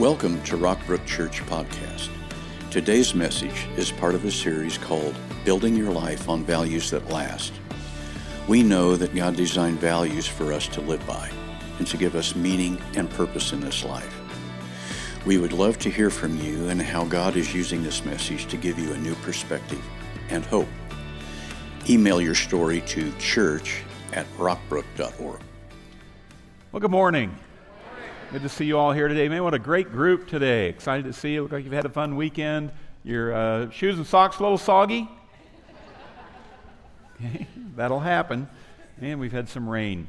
Welcome to Rockbrook Church Podcast. Today's message is part of a series called Building Your Life on Values That Last. We know that God designed values for us to live by and to give us meaning and purpose in this life. We would love to hear from you and how God is using this message to give you a new perspective and hope. Email your story to church at rockbrook.org. Well, good morning. Good to see you all here today. Man, what a great group today. Excited to see you. Look like you've had a fun weekend. Your uh, shoes and socks a little soggy? That'll happen. And we've had some rain.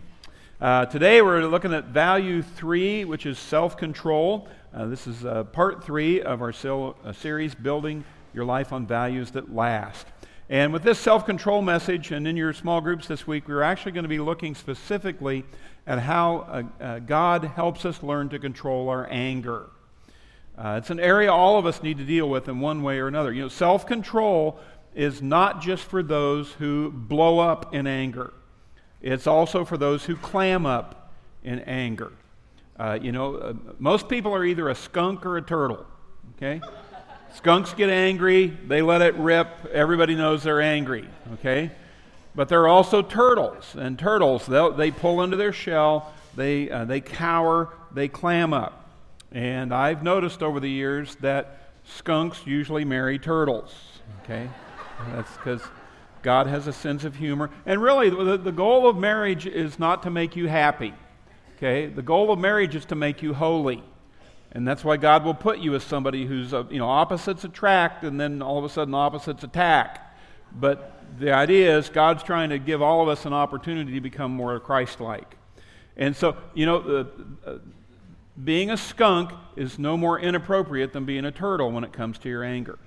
Uh, today we're looking at value three, which is self control. Uh, this is uh, part three of our sil- uh, series, Building Your Life on Values That Last. And with this self control message, and in your small groups this week, we're actually going to be looking specifically at how uh, uh, God helps us learn to control our anger. Uh, it's an area all of us need to deal with in one way or another. You know, self control is not just for those who blow up in anger, it's also for those who clam up in anger. Uh, you know, uh, most people are either a skunk or a turtle, okay? Skunks get angry, they let it rip, everybody knows they're angry, okay? But there are also turtles, and turtles, they pull into their shell, they, uh, they cower, they clam up. And I've noticed over the years that skunks usually marry turtles, okay? That's because God has a sense of humor. And really, the, the goal of marriage is not to make you happy, okay? The goal of marriage is to make you holy. And that's why God will put you as somebody who's, uh, you know, opposites attract and then all of a sudden opposites attack. But the idea is God's trying to give all of us an opportunity to become more Christ like. And so, you know, uh, uh, being a skunk is no more inappropriate than being a turtle when it comes to your anger.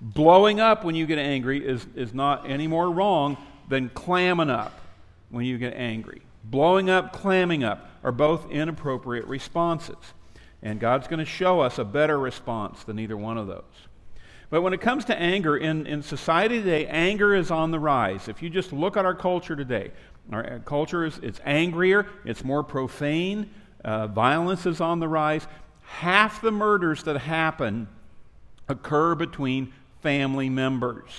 Blowing up when you get angry is, is not any more wrong than clamming up when you get angry. Blowing up, clamming up are both inappropriate responses. And God's going to show us a better response than either one of those. But when it comes to anger, in, in society today, anger is on the rise. If you just look at our culture today, our uh, culture is it's angrier, it's more profane, uh, violence is on the rise. Half the murders that happen occur between family members.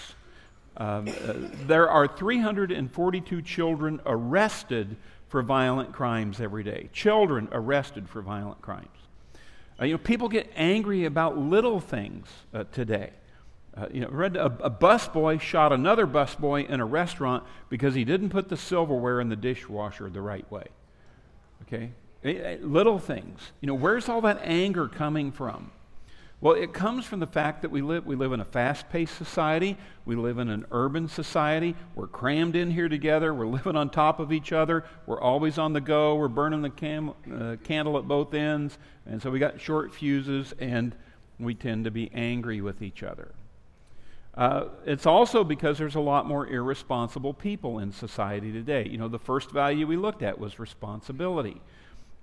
Um, uh, there are 342 children arrested for violent crimes every day. Children arrested for violent crimes. Uh, you know, people get angry about little things uh, today. Uh, you know, read a, a busboy shot another busboy in a restaurant because he didn't put the silverware in the dishwasher the right way. Okay, little things. You know, where's all that anger coming from? Well, it comes from the fact that we live, we live in a fast paced society. We live in an urban society. We're crammed in here together. We're living on top of each other. We're always on the go. We're burning the cam, uh, candle at both ends. And so we got short fuses, and we tend to be angry with each other. Uh, it's also because there's a lot more irresponsible people in society today. You know, the first value we looked at was responsibility.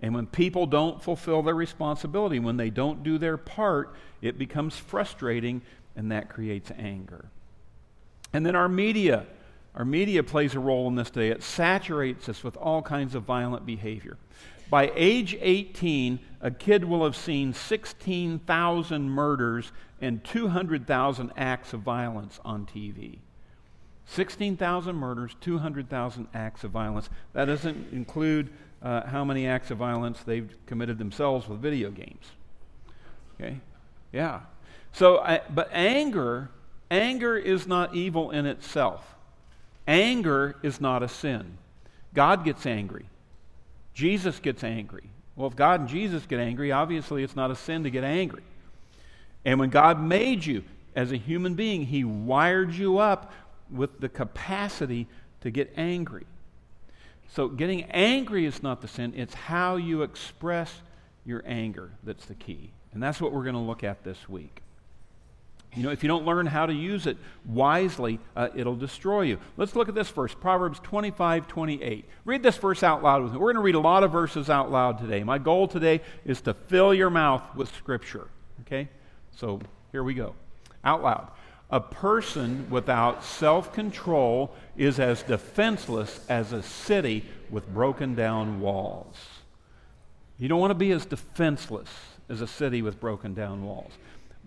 And when people don't fulfill their responsibility, when they don't do their part, it becomes frustrating and that creates anger. And then our media. Our media plays a role in this day. It saturates us with all kinds of violent behavior. By age 18, a kid will have seen 16,000 murders and 200,000 acts of violence on TV. 16,000 murders, 200,000 acts of violence. That doesn't include uh, how many acts of violence they've committed themselves with video games. Okay? Yeah. So, I, but anger, anger is not evil in itself. Anger is not a sin. God gets angry. Jesus gets angry. Well, if God and Jesus get angry, obviously it's not a sin to get angry. And when God made you as a human being, He wired you up with the capacity to get angry. So, getting angry is not the sin, it's how you express your anger that's the key. And that's what we're going to look at this week. You know, if you don't learn how to use it wisely, uh, it'll destroy you. Let's look at this verse, Proverbs 25, 28. Read this verse out loud with me. We're going to read a lot of verses out loud today. My goal today is to fill your mouth with Scripture. Okay? So here we go. Out loud. A person without self control is as defenseless as a city with broken down walls. You don't want to be as defenseless as a city with broken down walls.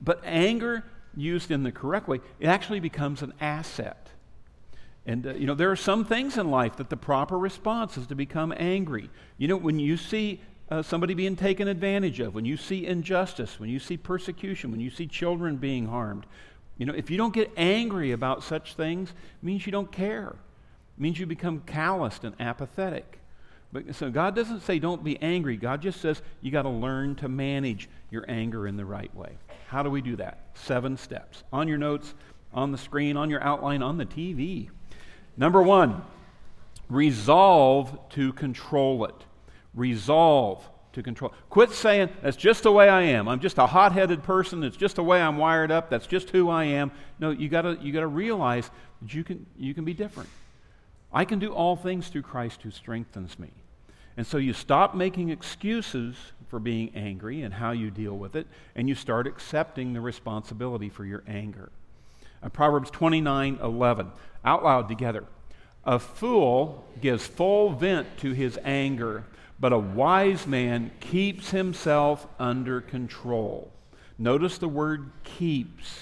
But anger, used in the correct way, it actually becomes an asset. And, uh, you know, there are some things in life that the proper response is to become angry. You know, when you see uh, somebody being taken advantage of, when you see injustice, when you see persecution, when you see children being harmed, you know, if you don't get angry about such things, it means you don't care. It means you become calloused and apathetic. But, so God doesn't say don't be angry. God just says you got to learn to manage your anger in the right way. How do we do that? Seven steps. On your notes, on the screen, on your outline, on the TV. Number one, resolve to control it. Resolve to control. Quit saying, that's just the way I am. I'm just a hot headed person. It's just the way I'm wired up. That's just who I am. No, you gotta, you gotta realize that you can, you can be different. I can do all things through Christ who strengthens me. And so you stop making excuses for being angry and how you deal with it, and you start accepting the responsibility for your anger. Uh, Proverbs 29 11. Out loud together. A fool gives full vent to his anger, but a wise man keeps himself under control. Notice the word keeps.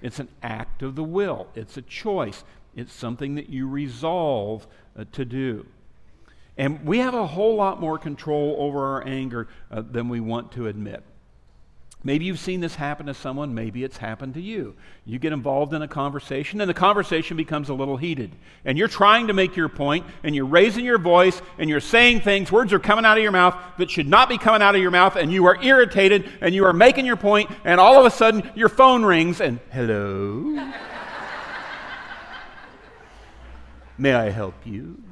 It's an act of the will, it's a choice, it's something that you resolve uh, to do. And we have a whole lot more control over our anger uh, than we want to admit. Maybe you've seen this happen to someone, maybe it's happened to you. You get involved in a conversation, and the conversation becomes a little heated. And you're trying to make your point, and you're raising your voice, and you're saying things, words are coming out of your mouth that should not be coming out of your mouth, and you are irritated, and you are making your point, and all of a sudden your phone rings, and hello? May I help you?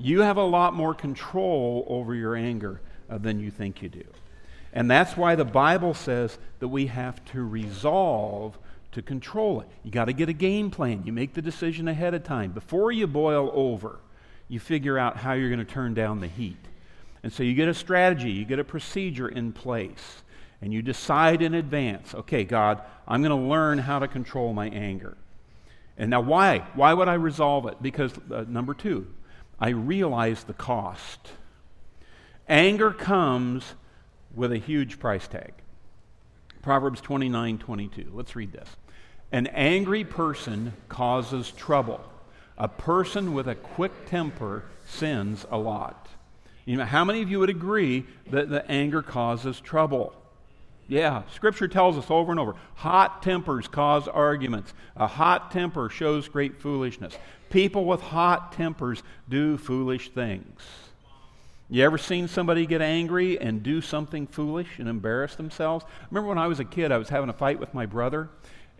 You have a lot more control over your anger uh, than you think you do. And that's why the Bible says that we have to resolve to control it. You got to get a game plan. You make the decision ahead of time. Before you boil over, you figure out how you're going to turn down the heat. And so you get a strategy, you get a procedure in place, and you decide in advance okay, God, I'm going to learn how to control my anger. And now, why? Why would I resolve it? Because, uh, number two, I realize the cost. Anger comes with a huge price tag. Proverbs 29 22. Let's read this. An angry person causes trouble. A person with a quick temper sins a lot. You know, how many of you would agree that the anger causes trouble? Yeah, Scripture tells us over and over hot tempers cause arguments. A hot temper shows great foolishness. People with hot tempers do foolish things. You ever seen somebody get angry and do something foolish and embarrass themselves? Remember when I was a kid, I was having a fight with my brother,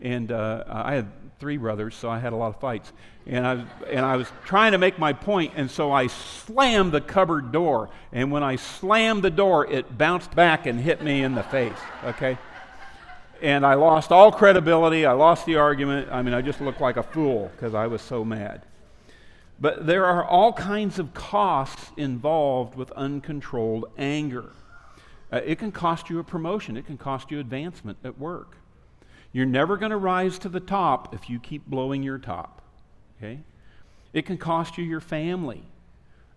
and uh, I had three brothers, so I had a lot of fights. And I, and I was trying to make my point, and so I slammed the cupboard door. And when I slammed the door, it bounced back and hit me in the face, okay? And I lost all credibility. I lost the argument. I mean, I just looked like a fool because I was so mad. But there are all kinds of costs involved with uncontrolled anger. Uh, it can cost you a promotion, it can cost you advancement at work. You're never going to rise to the top if you keep blowing your top. Okay? It can cost you your family.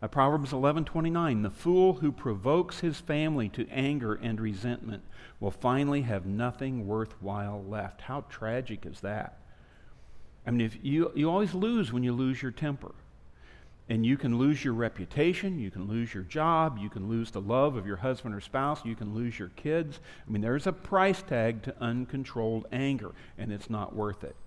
Uh, Proverbs 11:29 The fool who provokes his family to anger and resentment will finally have nothing worthwhile left. How tragic is that? I mean, if you, you always lose when you lose your temper. And you can lose your reputation, you can lose your job, you can lose the love of your husband or spouse, you can lose your kids. I mean, there's a price tag to uncontrolled anger, and it's not worth it.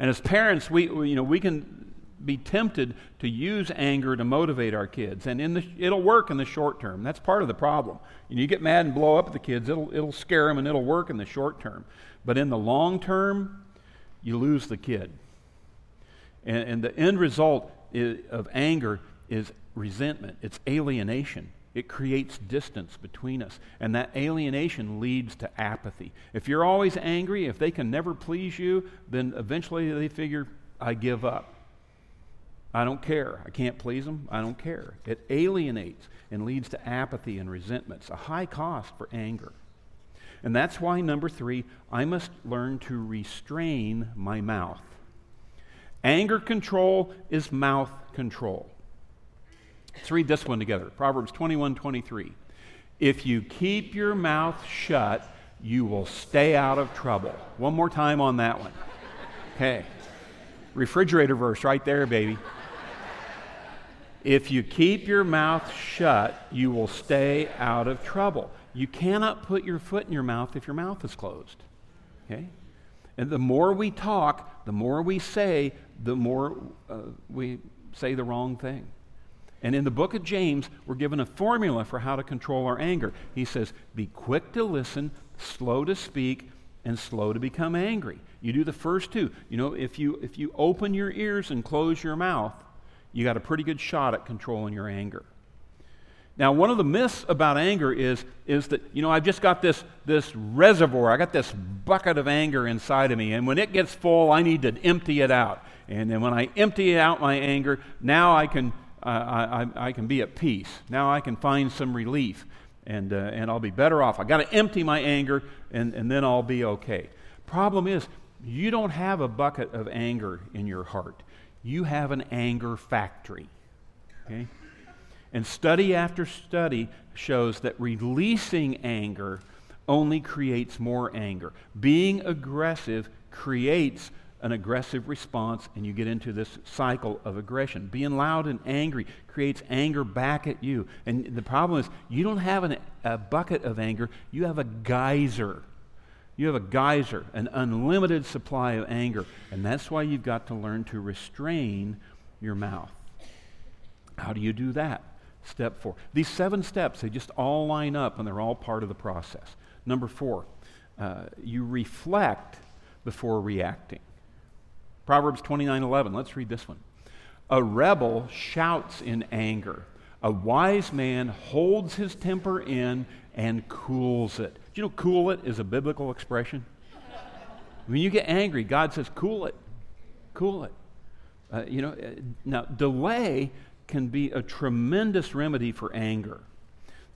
And as parents, we, you know, we can be tempted to use anger to motivate our kids, and in the, it'll work in the short term. That's part of the problem. You, know, you get mad and blow up at the kids, it'll, it'll scare them and it'll work in the short term. But in the long term, you lose the kid. And, and the end result is, of anger is resentment, it's alienation. It creates distance between us. And that alienation leads to apathy. If you're always angry, if they can never please you, then eventually they figure, I give up. I don't care. I can't please them. I don't care. It alienates and leads to apathy and resentment. It's a high cost for anger. And that's why, number three, I must learn to restrain my mouth. Anger control is mouth control. Let's read this one together Proverbs 21 23. If you keep your mouth shut, you will stay out of trouble. One more time on that one. Okay. Refrigerator verse right there, baby. If you keep your mouth shut, you will stay out of trouble. You cannot put your foot in your mouth if your mouth is closed. Okay? And the more we talk, the more we say, the more uh, we say the wrong thing. And in the book of James, we're given a formula for how to control our anger. He says, Be quick to listen, slow to speak, and slow to become angry. You do the first two. You know, if you, if you open your ears and close your mouth, you got a pretty good shot at controlling your anger. Now, one of the myths about anger is, is that, you know, I've just got this, this reservoir, I got this bucket of anger inside of me, and when it gets full, I need to empty it out. And then when I empty out my anger, now I can, uh, I, I, can be at peace. Now I can find some relief, and, uh, and I'll be better off. i got to empty my anger, and, and then I'll be okay. Problem is, you don't have a bucket of anger in your heart. You have an anger factory. Okay? And study after study shows that releasing anger only creates more anger. Being aggressive creates an aggressive response, and you get into this cycle of aggression. Being loud and angry creates anger back at you. And the problem is, you don't have an, a bucket of anger, you have a geyser. You have a geyser, an unlimited supply of anger. And that's why you've got to learn to restrain your mouth. How do you do that? Step four. These seven steps, they just all line up and they're all part of the process. Number four, uh, you reflect before reacting. Proverbs 29 11. Let's read this one. A rebel shouts in anger. A wise man holds his temper in and cools it. Do you know cool it is a biblical expression? When you get angry, God says, cool it. Cool it. Uh, you know, uh, now delay can be a tremendous remedy for anger.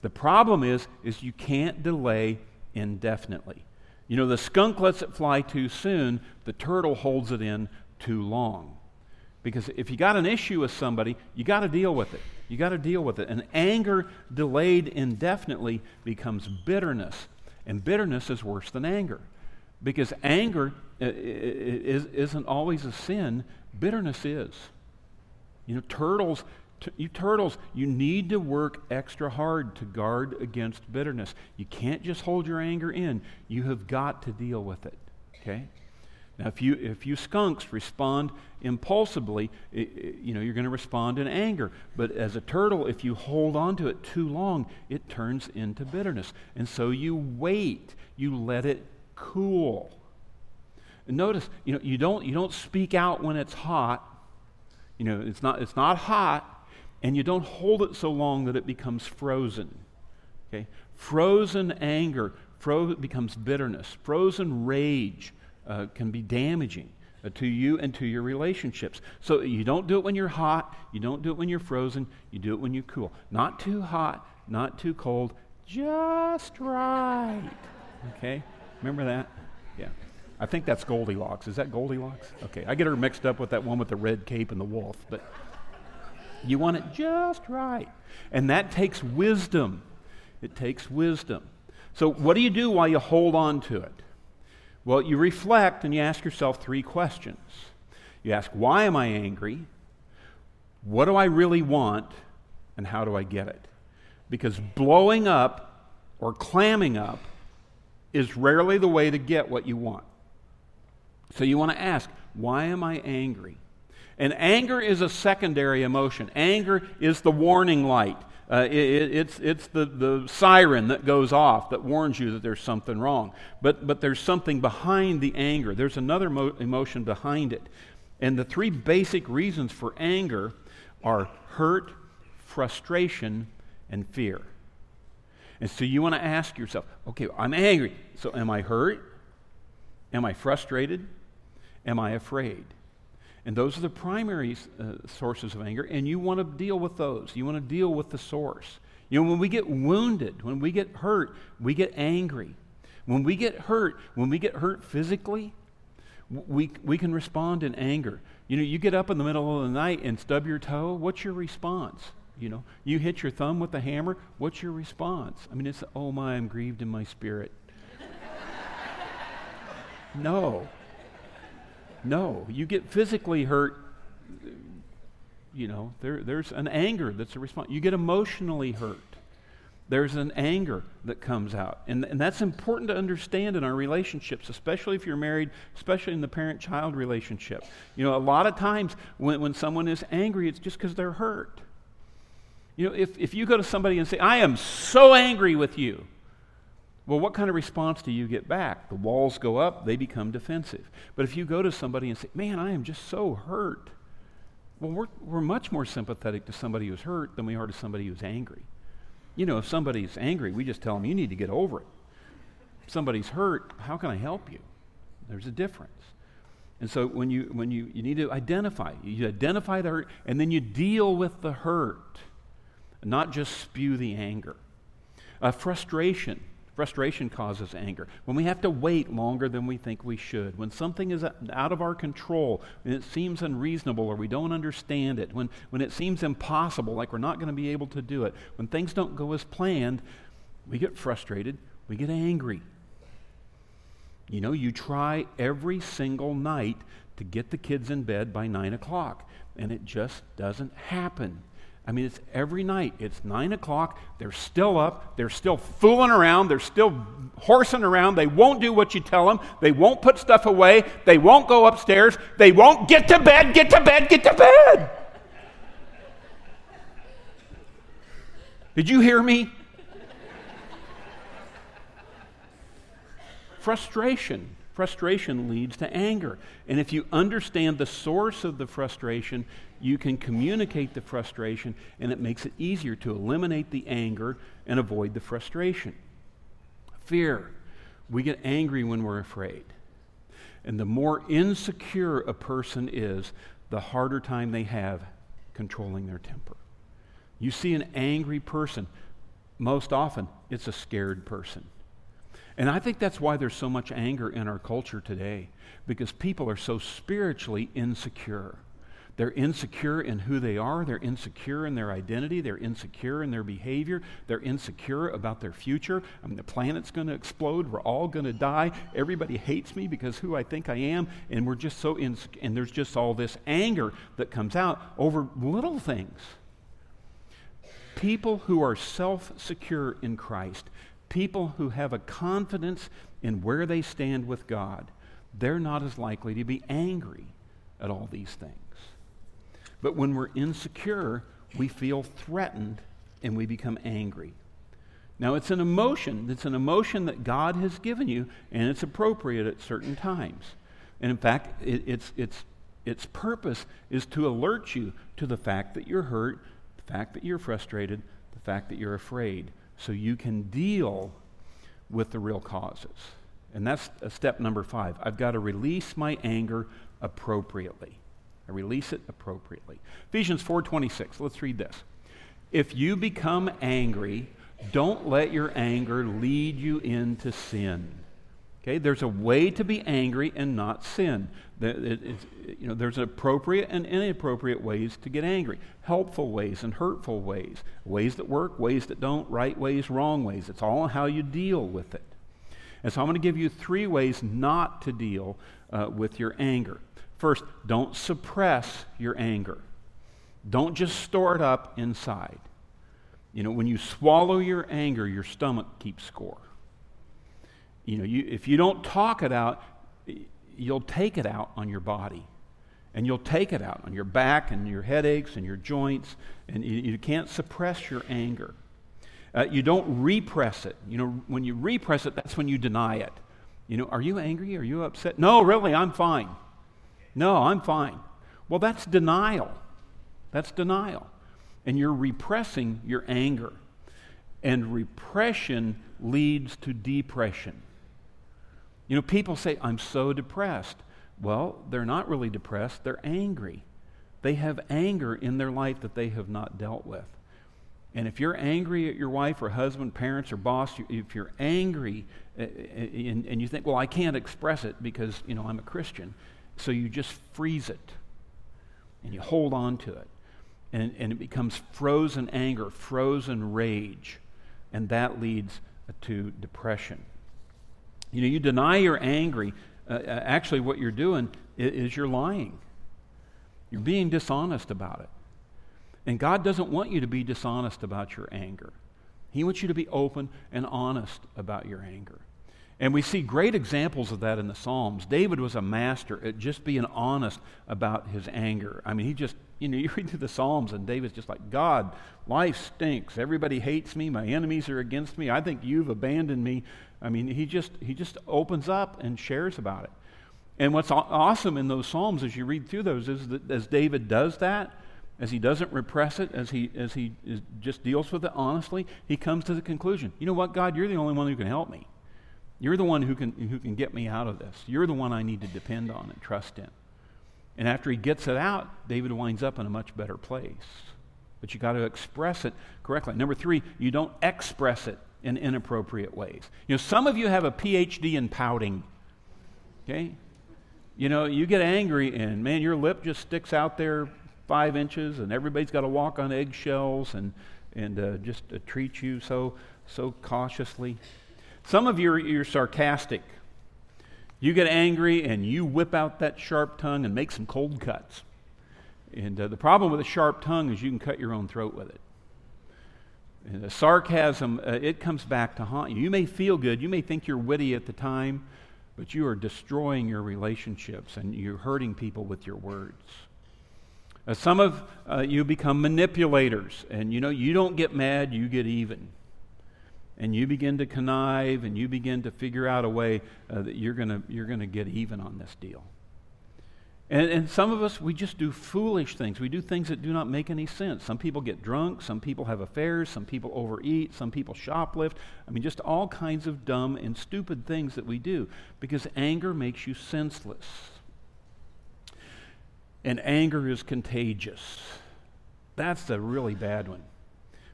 The problem is, is you can't delay indefinitely. You know, the skunk lets it fly too soon, the turtle holds it in too long. Because if you got an issue with somebody, you got to deal with it. You got to deal with it. And anger delayed indefinitely becomes bitterness. And bitterness is worse than anger. Because anger isn't always a sin, bitterness is. You know, turtles, you turtles, you need to work extra hard to guard against bitterness. You can't just hold your anger in. You have got to deal with it. Okay? Now, if you, if you skunks respond impulsively, it, it, you know, you're going to respond in anger. But as a turtle, if you hold on to it too long, it turns into bitterness. And so you wait. You let it cool. And notice, you know, you don't, you don't speak out when it's hot. You know, it's not, it's not hot, and you don't hold it so long that it becomes frozen. Okay? Frozen anger fro- becomes bitterness. Frozen rage uh, can be damaging uh, to you and to your relationships. So you don't do it when you're hot, you don't do it when you're frozen, you do it when you're cool. Not too hot, not too cold, just right. Okay? Remember that? Yeah. I think that's Goldilocks. Is that Goldilocks? Okay, I get her mixed up with that one with the red cape and the wolf, but you want it just right. And that takes wisdom. It takes wisdom. So, what do you do while you hold on to it? Well, you reflect and you ask yourself three questions. You ask, Why am I angry? What do I really want? And how do I get it? Because blowing up or clamming up is rarely the way to get what you want. So you want to ask, why am I angry? And anger is a secondary emotion. Anger is the warning light. Uh, it, it's it's the, the siren that goes off that warns you that there's something wrong. But, but there's something behind the anger. There's another mo- emotion behind it. And the three basic reasons for anger are hurt, frustration, and fear. And so you want to ask yourself okay, I'm angry. So am I hurt? Am I frustrated? Am I afraid? And those are the primary uh, sources of anger, and you want to deal with those. You want to deal with the source. You know, when we get wounded, when we get hurt, we get angry. When we get hurt, when we get hurt physically, we, we can respond in anger. You know, you get up in the middle of the night and stub your toe, what's your response? You know, you hit your thumb with a hammer, what's your response? I mean, it's, oh my, I'm grieved in my spirit. no. No. You get physically hurt, you know, there, there's an anger that's a response. You get emotionally hurt. There's an anger that comes out. And, and that's important to understand in our relationships, especially if you're married, especially in the parent child relationship. You know, a lot of times when, when someone is angry, it's just because they're hurt. You know, if, if you go to somebody and say, I am so angry with you, well, what kind of response do you get back? The walls go up, they become defensive. But if you go to somebody and say, Man, I am just so hurt, well, we're, we're much more sympathetic to somebody who's hurt than we are to somebody who's angry. You know, if somebody's angry, we just tell them, you need to get over it. If somebody's hurt, how can I help you? There's a difference. And so when you, when you, you need to identify, you identify the hurt, and then you deal with the hurt, not just spew the anger. Uh, frustration. Frustration causes anger. When we have to wait longer than we think we should, when something is out of our control and it seems unreasonable or we don't understand it, when, when it seems impossible, like we're not going to be able to do it, when things don't go as planned, we get frustrated, we get angry. You know, you try every single night to get the kids in bed by 9 o'clock, and it just doesn't happen. I mean, it's every night. It's 9 o'clock. They're still up. They're still fooling around. They're still horsing around. They won't do what you tell them. They won't put stuff away. They won't go upstairs. They won't get to bed, get to bed, get to bed. Did you hear me? Frustration. Frustration leads to anger. And if you understand the source of the frustration, you can communicate the frustration, and it makes it easier to eliminate the anger and avoid the frustration. Fear. We get angry when we're afraid. And the more insecure a person is, the harder time they have controlling their temper. You see an angry person, most often it's a scared person. And I think that's why there's so much anger in our culture today, because people are so spiritually insecure. They're insecure in who they are. They're insecure in their identity. They're insecure in their behavior. They're insecure about their future. I mean, the planet's going to explode. We're all going to die. Everybody hates me because who I think I am. And we're just so insecure. And there's just all this anger that comes out over little things. People who are self secure in Christ, people who have a confidence in where they stand with God, they're not as likely to be angry at all these things. But when we're insecure, we feel threatened and we become angry. Now, it's an emotion. It's an emotion that God has given you, and it's appropriate at certain times. And in fact, it, it's, it's, its purpose is to alert you to the fact that you're hurt, the fact that you're frustrated, the fact that you're afraid, so you can deal with the real causes. And that's uh, step number five. I've got to release my anger appropriately. I release it appropriately. Ephesians 4:26. Let's read this. If you become angry, don't let your anger lead you into sin. Okay, there's a way to be angry and not sin. you know, there's appropriate and inappropriate ways to get angry. Helpful ways and hurtful ways. Ways that work, ways that don't, right ways, wrong ways. It's all how you deal with it. And so I'm going to give you three ways not to deal uh, with your anger. First, don't suppress your anger. Don't just store it up inside. You know, when you swallow your anger, your stomach keeps score. You know, you, if you don't talk it out, you'll take it out on your body. And you'll take it out on your back and your headaches and your joints, and you, you can't suppress your anger. Uh, you don't repress it. You know, when you repress it, that's when you deny it. You know, are you angry? Are you upset? No, really, I'm fine. No, I'm fine. Well, that's denial. That's denial. And you're repressing your anger. And repression leads to depression. You know, people say, I'm so depressed. Well, they're not really depressed, they're angry. They have anger in their life that they have not dealt with. And if you're angry at your wife or husband, parents or boss, if you're angry uh, and, and you think, well, I can't express it because, you know, I'm a Christian, so you just freeze it and you hold on to it. and, and it becomes frozen anger, frozen rage, and that leads to depression. You know, you deny you're angry. Uh, uh actually, what you're doing is, is you're lying. You're being dishonest about it. And God doesn't want you to be dishonest about your anger. He wants you to be open and honest about your anger. And we see great examples of that in the Psalms. David was a master at just being honest about his anger. I mean, he just, you know, you read through the Psalms and David's just like, God, life stinks. Everybody hates me. My enemies are against me. I think you've abandoned me. I mean, he just, he just opens up and shares about it. And what's awesome in those Psalms as you read through those is that as David does that, as he doesn't repress it, as he, as he is, just deals with it honestly, he comes to the conclusion you know what, God, you're the only one who can help me. You're the one who can, who can get me out of this. You're the one I need to depend on and trust in. And after he gets it out, David winds up in a much better place. But you got to express it correctly. Number three, you don't express it in inappropriate ways. You know, some of you have a PhD in pouting. Okay? You know, you get angry and man, your lip just sticks out there five inches, and everybody's got to walk on eggshells and and uh, just uh, treat you so so cautiously. Some of you are you're sarcastic. You get angry and you whip out that sharp tongue and make some cold cuts. And uh, the problem with a sharp tongue is you can cut your own throat with it. The sarcasm, uh, it comes back to haunt you. You may feel good, you may think you're witty at the time, but you are destroying your relationships and you're hurting people with your words. Uh, some of uh, you become manipulators, and you know, you don't get mad, you get even and you begin to connive and you begin to figure out a way uh, that you're going you're going to get even on this deal. And, and some of us, we just do foolish things. We do things that do not make any sense. Some people get drunk. Some people have affairs. Some people overeat. Some people shoplift. I mean, just all kinds of dumb and stupid things that we do because anger makes you senseless. And anger is contagious. That's a really bad one.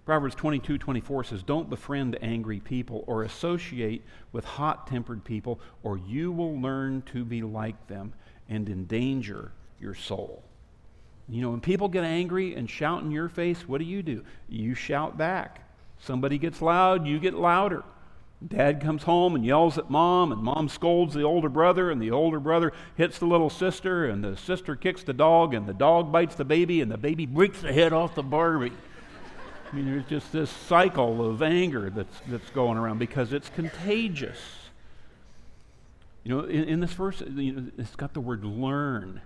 Proverbs 22 24 says, Don't befriend angry people or associate with hot tempered people, or you will learn to be like them and endanger your soul. You know, when people get angry and shout in your face, what do you do? You shout back. Somebody gets loud, you get louder. Dad comes home and yells at mom, and mom scolds the older brother, and the older brother hits the little sister, and the sister kicks the dog, and the dog bites the baby, and the baby breaks the head off the Barbie. I mean, there's just this cycle of anger that's, that's going around because it's contagious. You know, in, in this verse, you know, it's got the word learn.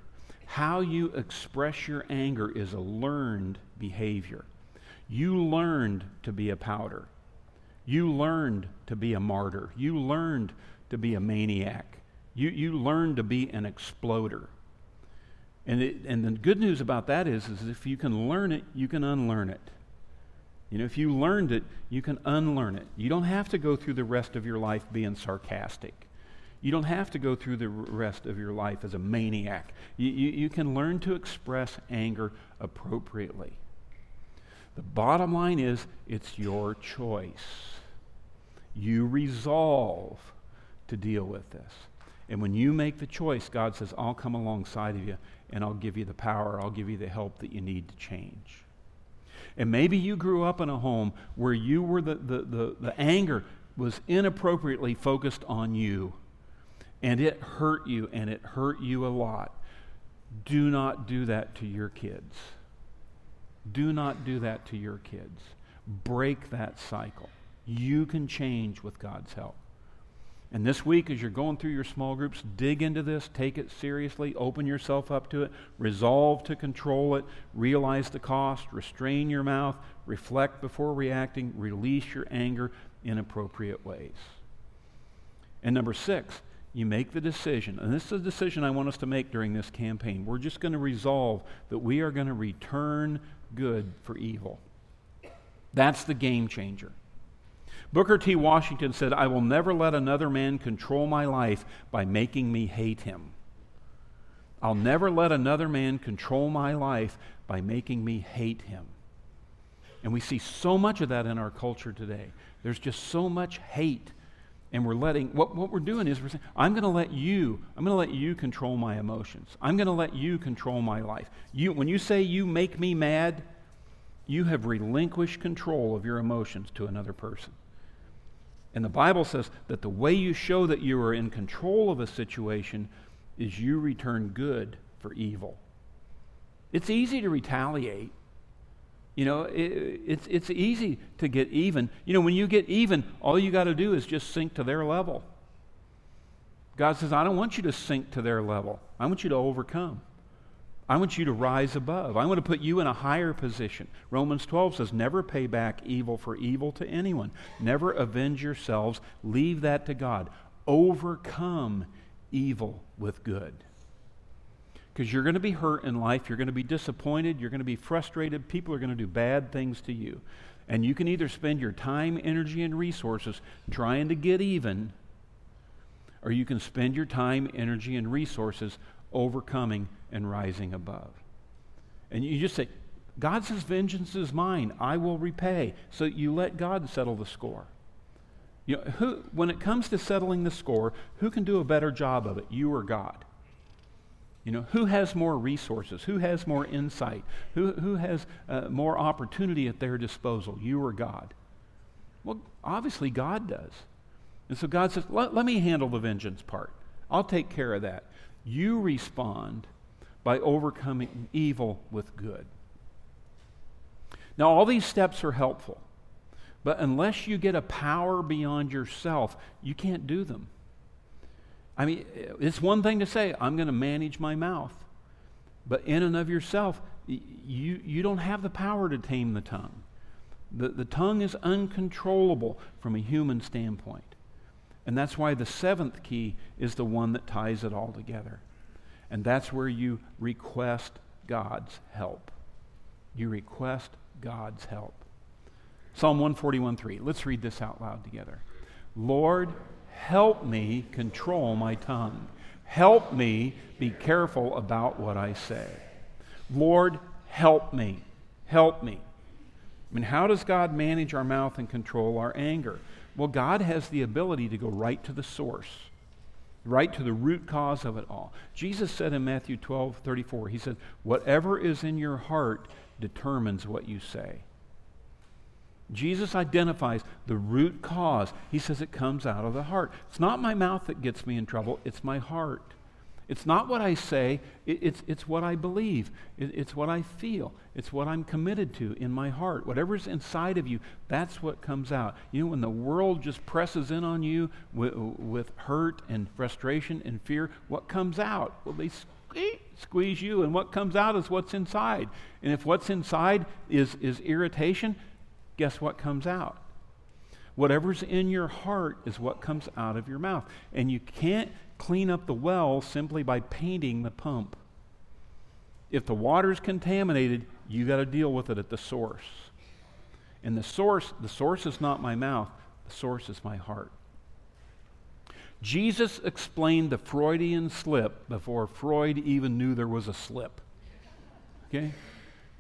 How you express your anger is a learned behavior. You learned to be a powder. You learned to be a martyr. You learned to be a maniac. You, you learned to be an exploder. And, it, and the good news about that is, is if you can learn it, you can unlearn it. You know, if you learned it, you can unlearn it. You don't have to go through the rest of your life being sarcastic. You don't have to go through the rest of your life as a maniac. You, you, you can learn to express anger appropriately. The bottom line is it's your choice. You resolve to deal with this. And when you make the choice, God says, I'll come alongside of you and I'll give you the power, I'll give you the help that you need to change. And maybe you grew up in a home where you were the, the, the, the anger was inappropriately focused on you. And it hurt you, and it hurt you a lot. Do not do that to your kids. Do not do that to your kids. Break that cycle. You can change with God's help. And this week, as you're going through your small groups, dig into this, take it seriously, open yourself up to it, resolve to control it, realize the cost, restrain your mouth, reflect before reacting, release your anger in appropriate ways. And number six, you make the decision, and this is a decision I want us to make during this campaign. We're just going to resolve that we are going to return good for evil. That's the game changer. Booker T. Washington said, I will never let another man control my life by making me hate him. I'll never let another man control my life by making me hate him. And we see so much of that in our culture today. There's just so much hate. And we're letting, what, what we're doing is we're saying, I'm going to let you, I'm going to let you control my emotions. I'm going to let you control my life. You, when you say you make me mad, you have relinquished control of your emotions to another person. And the Bible says that the way you show that you are in control of a situation is you return good for evil. It's easy to retaliate. You know, it, it's, it's easy to get even. You know, when you get even, all you got to do is just sink to their level. God says, I don't want you to sink to their level. I want you to overcome. I want you to rise above. I want to put you in a higher position. Romans 12 says, Never pay back evil for evil to anyone. Never avenge yourselves. Leave that to God. Overcome evil with good because you're going to be hurt in life, you're going to be disappointed, you're going to be frustrated, people are going to do bad things to you. And you can either spend your time, energy, and resources trying to get even, or you can spend your time, energy, and resources overcoming and rising above. And you just say, God says, Vengeance is mine, I will repay. So you let God settle the score. You know, who, when it comes to settling the score, who can do a better job of it, you or God? You know, who has more resources? Who has more insight? Who, who has uh, more opportunity at their disposal, you or God? Well, obviously, God does. And so God says, let, let me handle the vengeance part. I'll take care of that. You respond by overcoming evil with good. Now, all these steps are helpful, but unless you get a power beyond yourself, you can't do them. I mean, it's one thing to say, I'm going to manage my mouth. But in and of yourself, you, you don't have the power to tame the tongue. The, the tongue is uncontrollable from a human standpoint. And that's why the seventh key is the one that ties it all together. And that's where you request God's help. You request God's help. Psalm 141:3. Let's read this out loud together. Lord, Help me control my tongue. Help me be careful about what I say. Lord, help me. Help me. I mean, how does God manage our mouth and control our anger? Well, God has the ability to go right to the source, right to the root cause of it all. Jesus said in Matthew 12 34, He said, Whatever is in your heart determines what you say. Jesus identifies the root cause. He says it comes out of the heart. It's not my mouth that gets me in trouble, it's my heart. It's not what I say, it, it's, it's what I believe. It, it's what I feel. It's what I'm committed to in my heart. Whatever's inside of you, that's what comes out. You know, when the world just presses in on you with, with hurt and frustration and fear, what comes out? Well, they squeeze you, and what comes out is what's inside. And if what's inside is, is irritation, guess what comes out? Whatever's in your heart is what comes out of your mouth. And you can't clean up the well simply by painting the pump. If the water's contaminated, you got to deal with it at the source. And the source, the source is not my mouth, the source is my heart. Jesus explained the Freudian slip before Freud even knew there was a slip. Okay?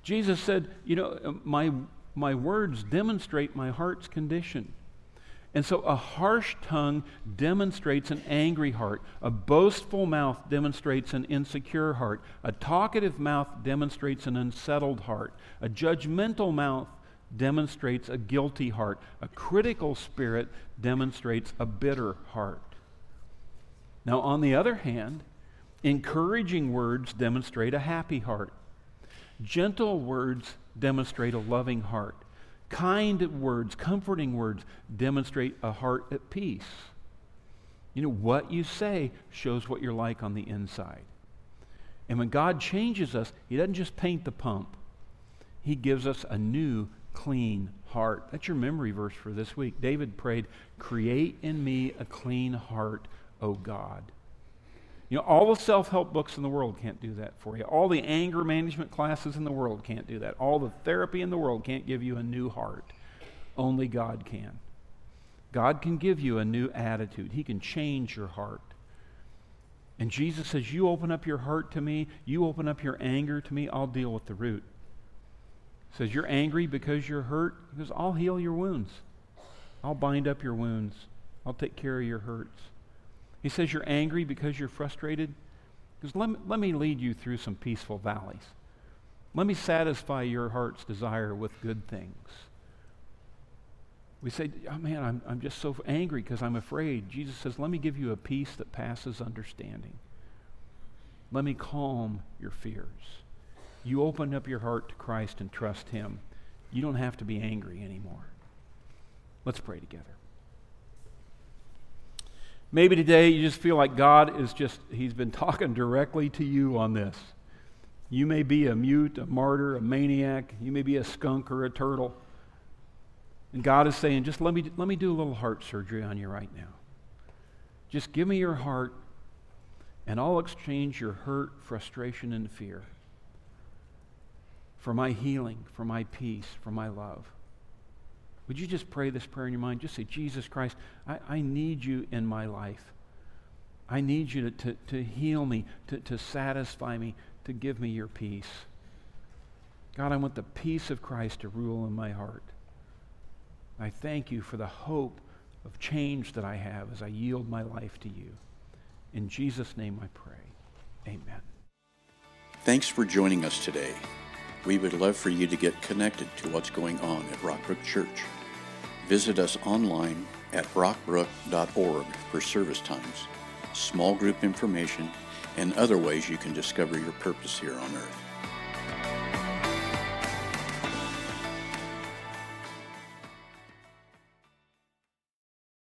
Jesus said, You know, my my words demonstrate my heart's condition. And so a harsh tongue demonstrates an angry heart. A boastful mouth demonstrates an insecure heart. A talkative mouth demonstrates an unsettled heart. A judgmental mouth demonstrates a guilty heart. A critical spirit demonstrates a bitter heart. Now, on the other hand, encouraging words demonstrate a happy heart. Gentle words demonstrate a loving heart. Kind words, comforting words demonstrate a heart at peace. You know, what you say shows what you're like on the inside. And when God changes us, He doesn't just paint the pump, He gives us a new, clean heart. That's your memory verse for this week. David prayed, Create in me a clean heart, O God. You know, all the self help books in the world can't do that for you. All the anger management classes in the world can't do that. All the therapy in the world can't give you a new heart. Only God can. God can give you a new attitude, He can change your heart. And Jesus says, You open up your heart to me, you open up your anger to me, I'll deal with the root. He says, You're angry because you're hurt? Because I'll heal your wounds. I'll bind up your wounds. I'll take care of your hurts. He says you're angry because you're frustrated. Because let me, let me lead you through some peaceful valleys. Let me satisfy your heart's desire with good things. We say, oh man, I'm, I'm just so angry because I'm afraid. Jesus says, let me give you a peace that passes understanding. Let me calm your fears. You open up your heart to Christ and trust Him. You don't have to be angry anymore. Let's pray together. Maybe today you just feel like God is just, He's been talking directly to you on this. You may be a mute, a martyr, a maniac. You may be a skunk or a turtle. And God is saying, just let me, let me do a little heart surgery on you right now. Just give me your heart, and I'll exchange your hurt, frustration, and fear for my healing, for my peace, for my love. Would you just pray this prayer in your mind? Just say, Jesus Christ, I, I need you in my life. I need you to, to, to heal me, to, to satisfy me, to give me your peace. God, I want the peace of Christ to rule in my heart. I thank you for the hope of change that I have as I yield my life to you. In Jesus' name I pray. Amen. Thanks for joining us today. We would love for you to get connected to what's going on at Rockbrook Church. Visit us online at rockbrook.org for service times, small group information, and other ways you can discover your purpose here on earth.